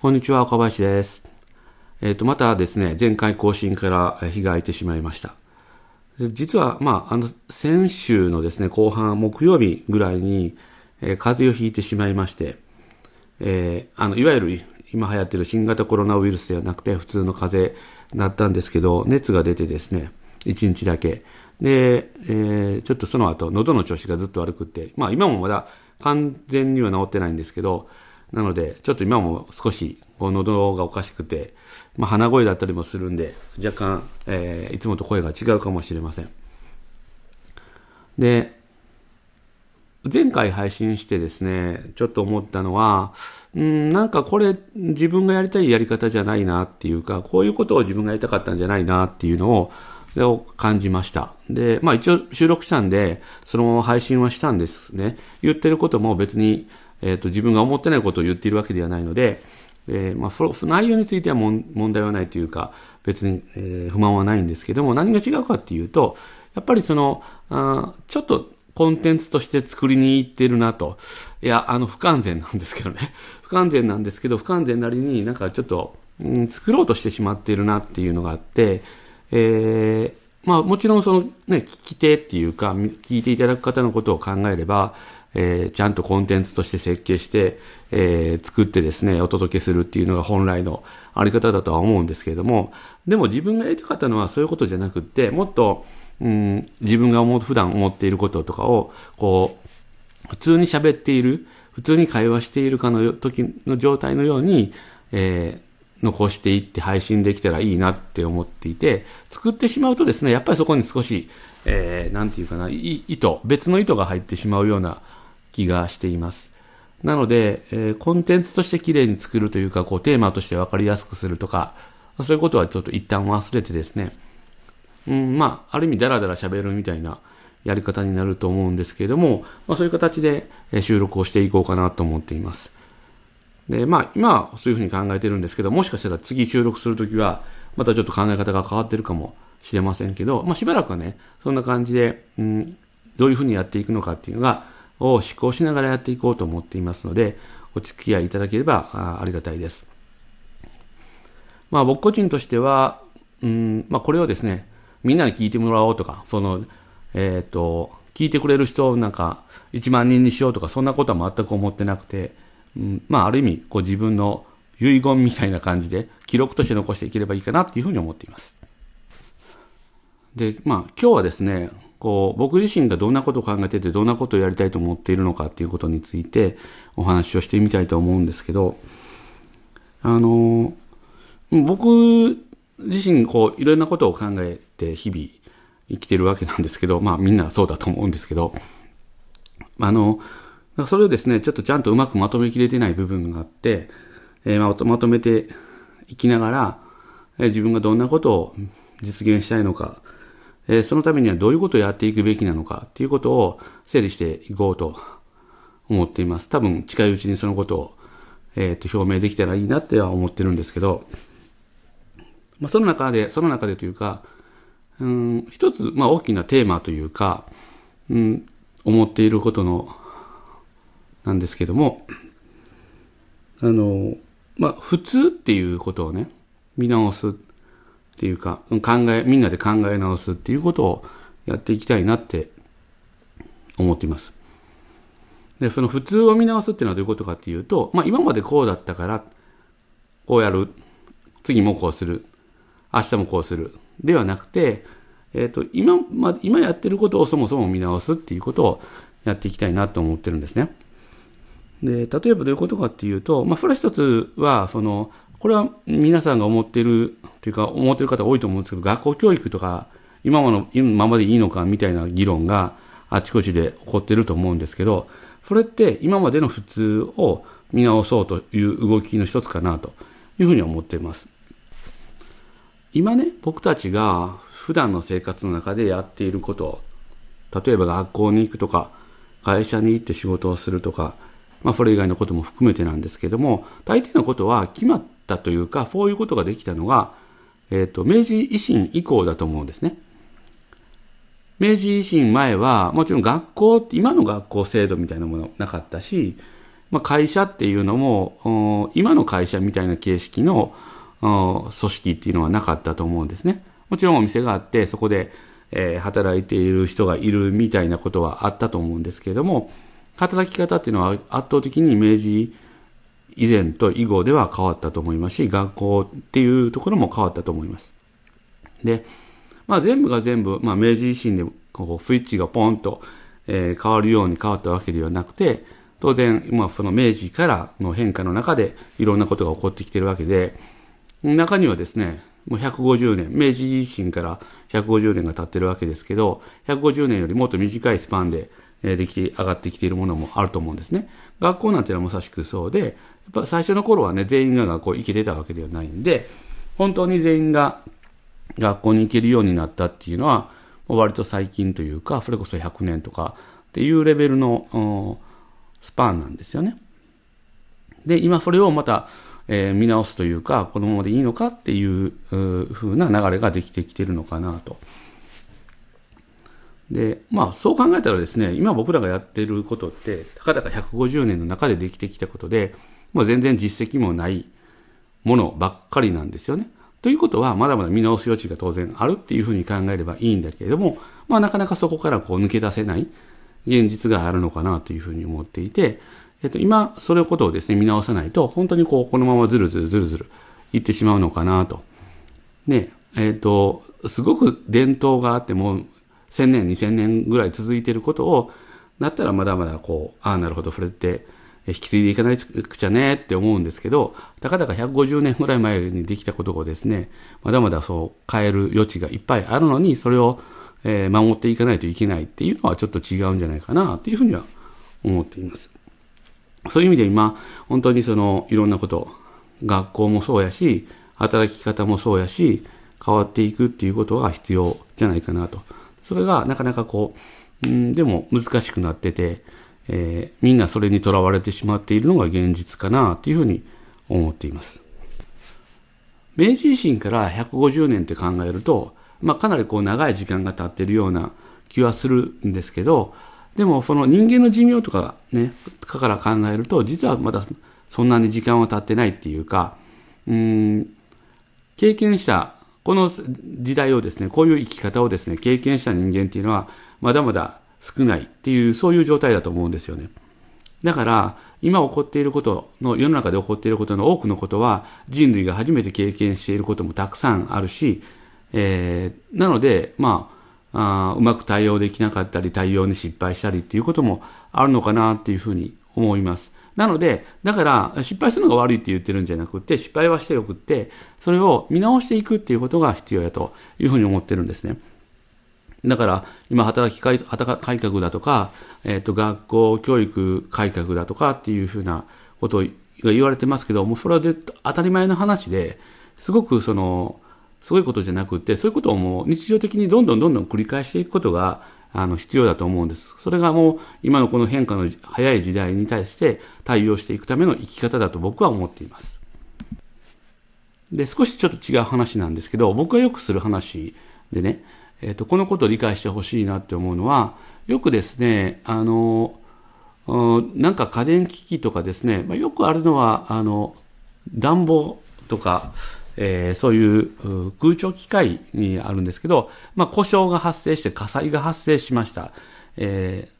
こんにちは、岡林です。えっ、と、またですね、前回更新から日が空いてしまいました。実は、まあ、あの、先週のですね、後半、木曜日ぐらいに、えー風邪をひいてしまいまして、えーあの、いわゆる今流行ってる新型コロナウイルスではなくて、普通の風邪だったんですけど、熱が出てですね、1日だけ。で、えーちょっとその後、喉の調子がずっと悪くって、まあ今もまだ完全には治ってないんですけど、なので、ちょっと今も少し、こう、喉がおかしくて、まあ鼻声だったりもするんで、若干、えーいつもと声が違うかもしれません。で、前回配信してですね、ちょっと思ったのは、うん、なんかこれ自分がやりたいやり方じゃないなっていうか、こういうことを自分がやりたかったんじゃないなっていうのを、を感じました。で、まあ一応収録したんで、そのまま配信はしたんですね。言ってることも別に、えっ、と、自分が思ってないことを言っているわけではないので、えーまあ、フロ内容については問題はないというか、別に、えー不満はないんですけども、何が違うかっていうと、やっぱりその、あちょっとコンテンツとして作りに行ってるなと。いや、あの、不完全なんですけどね。不完全なんですけど、不完全なりになんかちょっと、うん、作ろうとしてしまっているなっていうのがあって、えーまあもちろんそのね、聞き手っていうか、聞いていただく方のことを考えれば、えーちゃんとコンテンツとして設計して、えー作ってですね、お届けするっていうのが本来のあり方だとは思うんですけれども、でも自分がやりたかったのはそういうことじゃなくって、もっと、うん、自分が思う、普段思っていることとかを、こう、普通に喋っている、普通に会話しているかの時の状態のように、えー残していって配信できたらいいなって思っていて、作ってしまうとですね、やっぱりそこに少し、えーなんていうかな、い意図、別の意図が入ってしまうような気がしています。なので、えーコンテンツとして綺麗に作るというか、こうテーマとして分かりやすくするとか、そういうことはちょっと一旦忘れてですね、うん、まあ、ある意味ダラダラ喋るみたいなやり方になると思うんですけれども、まあそういう形で収録をしていこうかなと思っています。で、まあ今はそういうふうに考えてるんですけど、もしかしたら次収録するときは、またちょっと考え方が変わってるかもしれませんけど、まあしばらくはね、そんな感じで、うん、どういうふうにやっていくのかっていうのが、を思考しながらやっていこうと思っていますので、お付き合いいただければありがたいです。まあ僕個人としては、うん、まあこれをですね、みんなに聞いてもらおうとか、その、えっ、と、聞いてくれる人をなんか1万人にしようとか、そんなことは全く思ってなくて、うん、まあある意味、こう自分の遺言みたいな感じで、記録として残していければいいかなっていうふうに思っています。で、まあ今日はですね、こう僕自身がどんなことを考えてて、どんなことをやりたいと思っているのかっていうことについてお話をしてみたいと思うんですけど、あの、僕自身こういろんなことを考えて日々生きてるわけなんですけど、まあみんなそうだと思うんですけど、あの、それをですね、ちょっとちゃんとうまくまとめきれてない部分があって、えーまとめていきながら、えー自分がどんなことを実現したいのか、えそのためにはどういうことをやっていくべきなのかっていうことを整理していこうと思っています。多分近いうちにそのことを、えーと表明できたらいいなっては思ってるんですけど、まあ、その中で、その中でというか、うん、一つ、まあ、大きなテーマというか、うん、思っていることの、なんですけども、あの、まあ、普通っていうことをね、見直すっていうか、考え、みんなで考え直すっていうことをやっていきたいなって思っています。で、その普通を見直すっていうのはどういうことかっていうと、まあ、今までこうだったから、こうやる。次もこうする。明日もこうする。ではなくて、えっ、と、今、まあ、今やってることをそもそも見直すっていうことをやっていきたいなと思ってるんですね。で、例えばどういうことかっていうと、まあ、それは一つは、その、これは皆さんが思ってる、というか、思ってる方多いと思うんですけど、学校教育とか、今まの今までいいのかみたいな議論があちこちで起こってると思うんですけど、それって今までの普通を見直そうという動きの一つかなというふうに思っています。今ね、僕たちが普段の生活の中でやっていること、例えば学校に行くとか、会社に行って仕事をするとか、まあそれ以外のことも含めてなんですけども、大抵のことは決まったというか、そういうことができたのが、えっ、と、明治維新以降だと思うんですね。明治維新前は、もちろん学校って、今の学校制度みたいなものなかったし、まあ、会社っていうのも、今の会社みたいな形式の組織っていうのはなかったと思うんですね。もちろんお店があって、そこで、えー、働いている人がいるみたいなことはあったと思うんですけれども、働き方っていうのは圧倒的に明治以前と以後では変わったと思いますし、学校っていうところも変わったと思います。で、まあ全部が全部、まあ明治維新でこうスイッチがポンと、えー、変わるように変わったわけではなくて、当然、まあその明治からの変化の中でいろんなことが起こってきてるわけで、中にはですね、もう150年、明治維新から150年が経ってるわけですけど、150年よりもっと短いスパンでできて上がってきているものもあると思うんですね。学校なんていうのはまさしくそうで、ぱ最初の頃はね、全員が学校行けてたわけではないんで、本当に全員が学校に行けるようになったっていうのは、割と最近というか、それこそ100年とかっていうレベルのスパンなんですよね。で、今それをまた、えー、見直すというか、このままでいいのかっていうふうな流れができてきてるのかなと。で、まあそう考えたらですね、今僕らがやってることって、たかだか150年の中でできてきたことで、まあ、全然実績もないものばっかりなんですよね。ということは、まだまだ見直す余地が当然あるっていうふうに考えればいいんだけれども、まあなかなかそこからこう抜け出せない現実があるのかなというふうに思っていて、えっと、今、それことをですね、見直さないと、本当にこう、このままずるずるずるずるいってしまうのかなと。ね、えっと、すごく伝統があっても、1000年、2000年ぐらい続いてることを、なったらまだまだこう、ああ、なるほど、それて引き継いでいかなくちゃねって思うんですけど、たかだか150年ぐらい前にできたことをですね、まだまだそう変える余地がいっぱいあるのに、それを、守っていかないといけないっていうのはちょっと違うんじゃないかなっていうふうには思っています。そういう意味で今、本当にそのいろんなこと、学校もそうやし、働き方もそうやし、変わっていくっていうことは必要じゃないかなと。それがなかなかこう、うん、でも難しくなってて、えー、みんなそれにとらわれてしまっているのが現実かなというふうに思っています。明治維新から150年って考えると、まあ、かなりこう長い時間が経ってるような気はするんですけど、でもその人間の寿命とかね、かから考えると、実はまだそんなに時間は経ってないっていうか、うん、経験したこの時代をですね、こういう生き方をですね、経験した人間っていうのは、まだまだ少ないっていう、そういう状態だと思うんですよね。だから、今起こっていることの、世の中で起こっていることの多くのことは、人類が初めて経験していることもたくさんあるし、えー、なので、まああ、うまく対応できなかったり、対応に失敗したりっていうこともあるのかなっていうふうに思います。なので、だから、失敗するのが悪いって言ってるんじゃなくて、失敗はしてよくって、それを見直していくっていうことが必要やというふうに思ってるんですね。だから、今、働き改革だとか、えっ、ー、と、学校教育改革だとかっていうふうなことが言われてますけど、もうそれはで当たり前の話で、すごくその、すごいことじゃなくて、そういうことをもう日常的にどんどんどんどん繰り返していくことが、あの、必要だと思うんです。それがもう、今のこの変化の早い時代に対して対応していくための生き方だと僕は思っています。で、少しちょっと違う話なんですけど、僕がよくする話でね、えっ、ー、と、このことを理解してほしいなって思うのは、よくですね、あの、なんか家電機器とかですね、まあ、よくあるのは、あの、暖房とか、えー、そういう空調機械にあるんですけど、まあ、故障が発生して火災が発生しました。えー、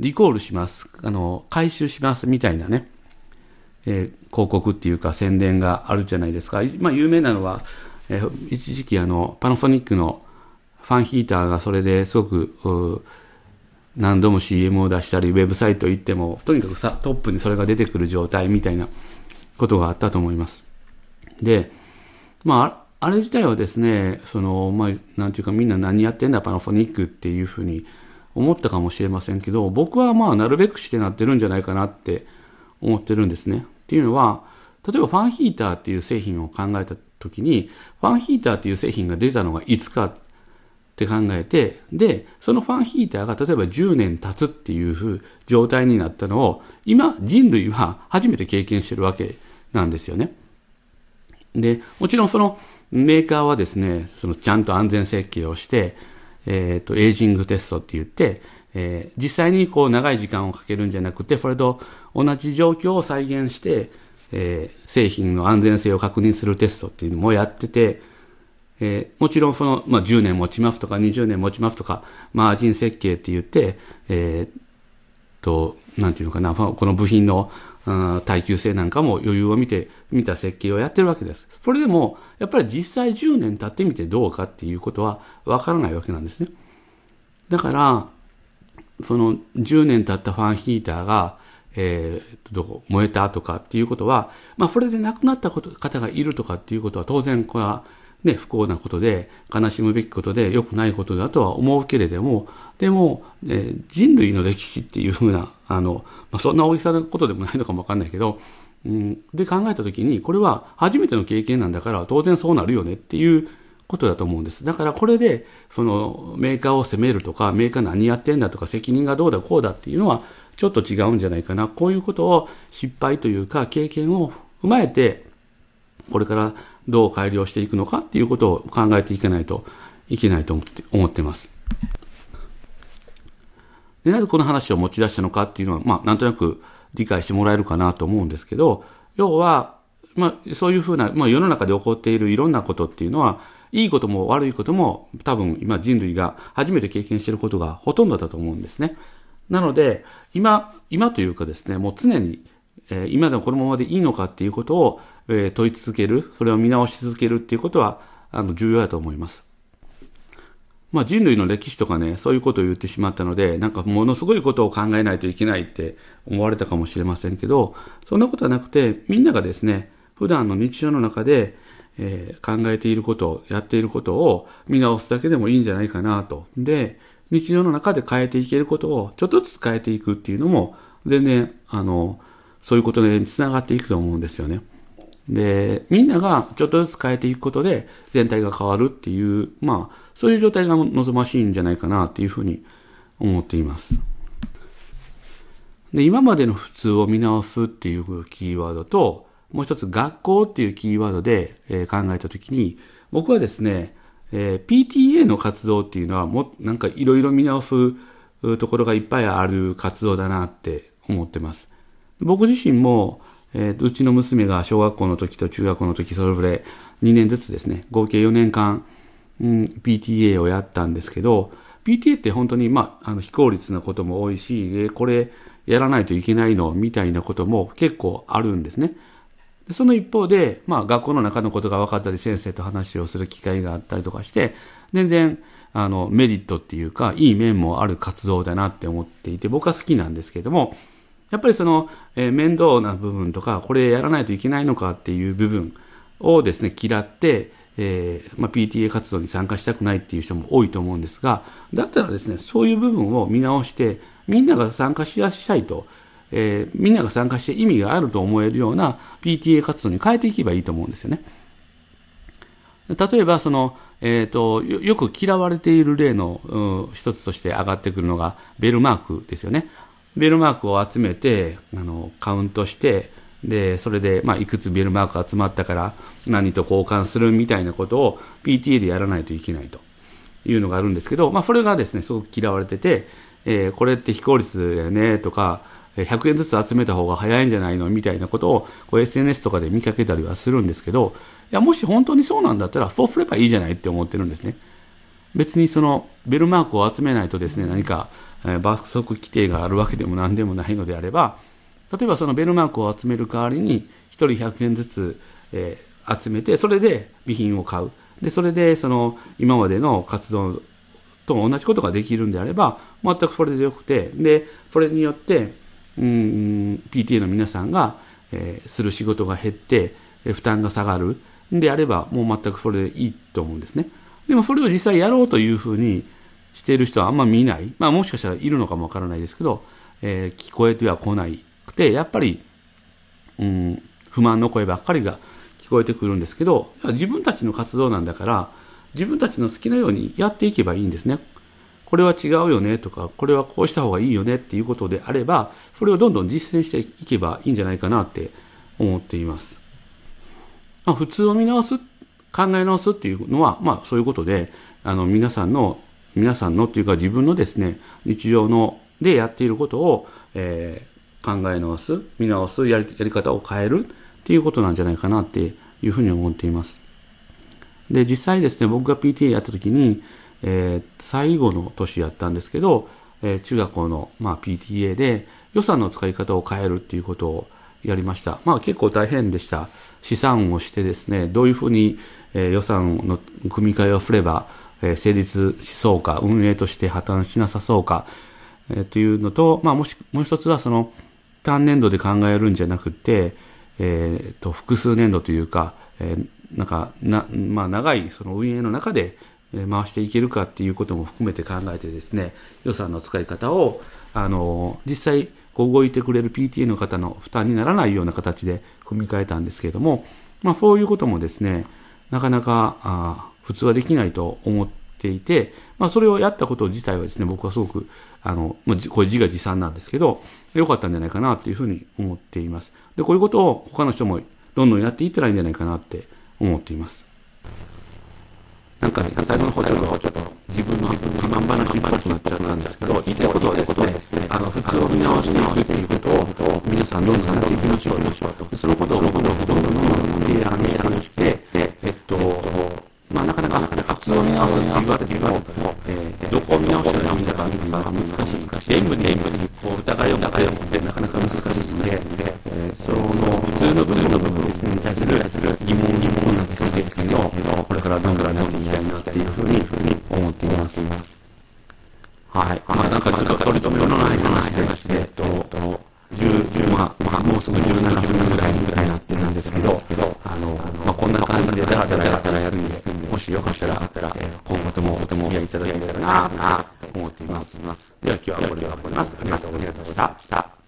リコールします。あの、回収しますみたいなね、えー、広告っていうか宣伝があるじゃないですか。まあ、有名なのは、えー、一時期あの、パナソニックのファンヒーターがそれですごく、何度も CM を出したり、ウェブサイト行っても、とにかくさ、トップにそれが出てくる状態みたいなことがあったと思います。で、まあ、あれ自体はですね、その、まあ、なんていうかみんな何やってんだパナフォニックっていうふうに思ったかもしれませんけど、僕はまあ、なるべくしてなってるんじゃないかなって思ってるんですね。っていうのは、例えばファンヒーターっていう製品を考えた時に、ファンヒーターっていう製品が出たのがいつかって考えて、で、そのファンヒーターが例えば10年経つっていう状態になったのを、今人類は初めて経験してるわけなんですよね。で、もちろんそのメーカーはですね、そのちゃんと安全設計をして、えっ、ー、と、エイジングテストって言って、えー、実際にこう長い時間をかけるんじゃなくて、それと同じ状況を再現して、えー、製品の安全性を確認するテストっていうのもやってて、えー、もちろんその、まあ、10年持ちますとか20年持ちますとか、マージン設計って言って、えー、と、なんていうのかな、この部品の、耐久性なんかも余裕を見て、見た設計をやってるわけです。それでも、やっぱり実際10年経ってみてどうかっていうことはわからないわけなんですね。だから、その10年経ったファンヒーターが、えー、どこ、燃えたとかっていうことは、まあ、それで亡くなったこと方がいるとかっていうことは当然、これは、ね、不幸なことで、悲しむべきことで、良くないことだとは思うけれども、でも、えー、人類の歴史っていうふうな、あの、まあ、そんな大きさのことでもないのかもわかんないけど、うん、で考えたときに、これは初めての経験なんだから、当然そうなるよねっていうことだと思うんです。だからこれで、そのメーカーを責めるとか、メーカー何やってんだとか、責任がどうだこうだっていうのは、ちょっと違うんじゃないかな。こういうことを失敗というか、経験を踏まえて、これからどう改良していくのかっていうことを考えていかないといけないと思って思ってます。で、なぜこの話を持ち出したのかっていうのは、まあ、なんとなく理解してもらえるかなと思うんですけど、要は、まあ、そういうふうな、まあ、世の中で起こっているいろんなことっていうのは、いいことも悪いことも多分今人類が初めて経験していることがほとんどだと思うんですね。なので、今、今というかですね、もう常に、えー、今でもこのままでいいのかっていうことを、えー、問い続ける、それを見直し続けるっていうことは、あの、重要だと思います。まあ人類の歴史とかね、そういうことを言ってしまったので、なんかものすごいことを考えないといけないって思われたかもしれませんけど、そんなことはなくて、みんながですね、普段の日常の中で、えー、考えていること、やっていることを見直すだけでもいいんじゃないかなと。で、日常の中で変えていけることをちょっとずつ変えていくっていうのも、全然、あの、そういうことにつながっていくと思うんですよね。で、みんながちょっとずつ変えていくことで全体が変わるっていう、まあ、そういう状態が望ましいんじゃないかなっていうふうに思っています。で、今までの普通を見直すっていうキーワードと、もう一つ学校っていうキーワードで、え考えたときに、僕はですね、えー、PTA の活動っていうのはもなんかいろいろ見直すところがいっぱいある活動だなって思ってます。僕自身も、えー、うちの娘が小学校の時と中学校の時それぞれ2年ずつですね、合計4年間、うん、PTA をやったんですけど、PTA って本当に、まあ、あの非効率なことも多いし、これやらないといけないのみたいなことも結構あるんですね。その一方で、まあ学校の中のことが分かったり先生と話をする機会があったりとかして、全然あのメリットっていうかいい面もある活動だなって思っていて僕は好きなんですけども、やっぱりその、えー、面倒な部分とか、これやらないといけないのかっていう部分をですね、嫌って、えー、まあ、PTA 活動に参加したくないっていう人も多いと思うんですが、だったらですね、そういう部分を見直して、みんなが参加しやしたいとえー、みんなが参加して意味があると思えるような PTA 活動に変えていけばいいと思うんですよね。例えば、その、えっ、ー、とよ、く嫌われている例の、うん、一つとして上がってくるのが、ベルマークですよね。ベルマークを集めて、あの、カウントして、で、それで、まあ、いくつベルマーク集まったから何と交換するみたいなことを PTA でやらないといけないというのがあるんですけど、まあ、それがですね、すごく嫌われてて、えー、これって非効率だよね、とか、100円ずつ集めた方が早いんじゃないのみたいなことをこう SNS とかで見かけたりはするんですけど、いや、もし本当にそうなんだったら、そうすればいいじゃないって思ってるんですね。別にそのベルマークを集めないとですね、何か罰則規定があるわけでも何でもないのであれば、例えばそのベルマークを集める代わりに、1人100円ずつ、えー、集めて、それで備品を買う。で、それでその今までの活動と同じことができるんであれば、全くそれでよくて、で、それによって、うん、PTA の皆さんが、えー、する仕事が減って、え負担が下がるんであれば、もう全くそれでいいと思うんですね。でもそれを実際やろうというふうにしている人はあんま見ない。まあもしかしたらいるのかもわからないですけど、えー、聞こえては来ないくて、やっぱり、うん、不満の声ばっかりが聞こえてくるんですけど、自分たちの活動なんだから、自分たちの好きなようにやっていけばいいんですね。これは違うよねとか、これはこうした方がいいよねっていうことであれば、それをどんどん実践していけばいいんじゃないかなって思っています。まあ、普通を見直す、考え直すっていうのは、まあそういうことで、あの皆さんの、皆さんのっていうか自分のですね、日常のでやっていることを、え考え直す、見直す、やりやり方を変えるっていうことなんじゃないかなっていうふうに思っています。で、実際ですね、僕が PTA やった時に、えー、最後の年やったんですけど、えー、中学校の、まあ、PTA で予算の使い方を変えるっていうことをやりました。まあ結構大変でした。試算をしてですね、どういうふうに、えー、予算の組み替えを振れば、え、成立しそうか、運営として破綻しなさそうか、え、というのと、まあもし、もう一つはその、単年度で考えるんじゃなくて、えー、と、複数年度というか、えー、なんか、な、まあ長いその運営の中で、回していけるかっていうことも含めて考えてですね、予算の使い方を、あの、実際、こう動いてくれる PTA の方の負担にならないような形で組み替えたんですけれども、まあ、そういうこともですね、なかなかあ普通はできないと思っていて、まあ、それをやったこと自体はですね、僕はすごく、あの、まあ、これ自画自賛なんですけど、良かったんじゃないかなというふうに思っています。で、こういうことを他の人もどんどんやっていったらいいんじゃないかなって思っています。なんかね、最後の方ちょっと自分の自慢話っぽくなっちゃったんですけど、言いたいことはですね、あの、普通を見直していくっていうことを、皆さんどんどんやっていきましょうと。そのことをどんどんどんどんどん提案して、えっと、なかなか普通を見直すって言われても、えー、どこを見直したらいいんだかっていうのは難しい。全部全部にこう疑いを疑いを持ってなかなか難しいので、えー、その普通の部分の部分ですね、に対する疑問疑問な解決をこれからどんどんやっていきたいなっていうふうに思っています。はい。まあなんかちょっと取り留めのない話で、えっと、10、10まあ、まあ、もうすぐ17分ぐらいになってるんですけど、あの、まあこんな感じでダラダラやったらやるんで、もしよかったら、え今後ともとてもお付き合いいただけたらなと思っています。では今日はこれで終わります。ありがとうございました。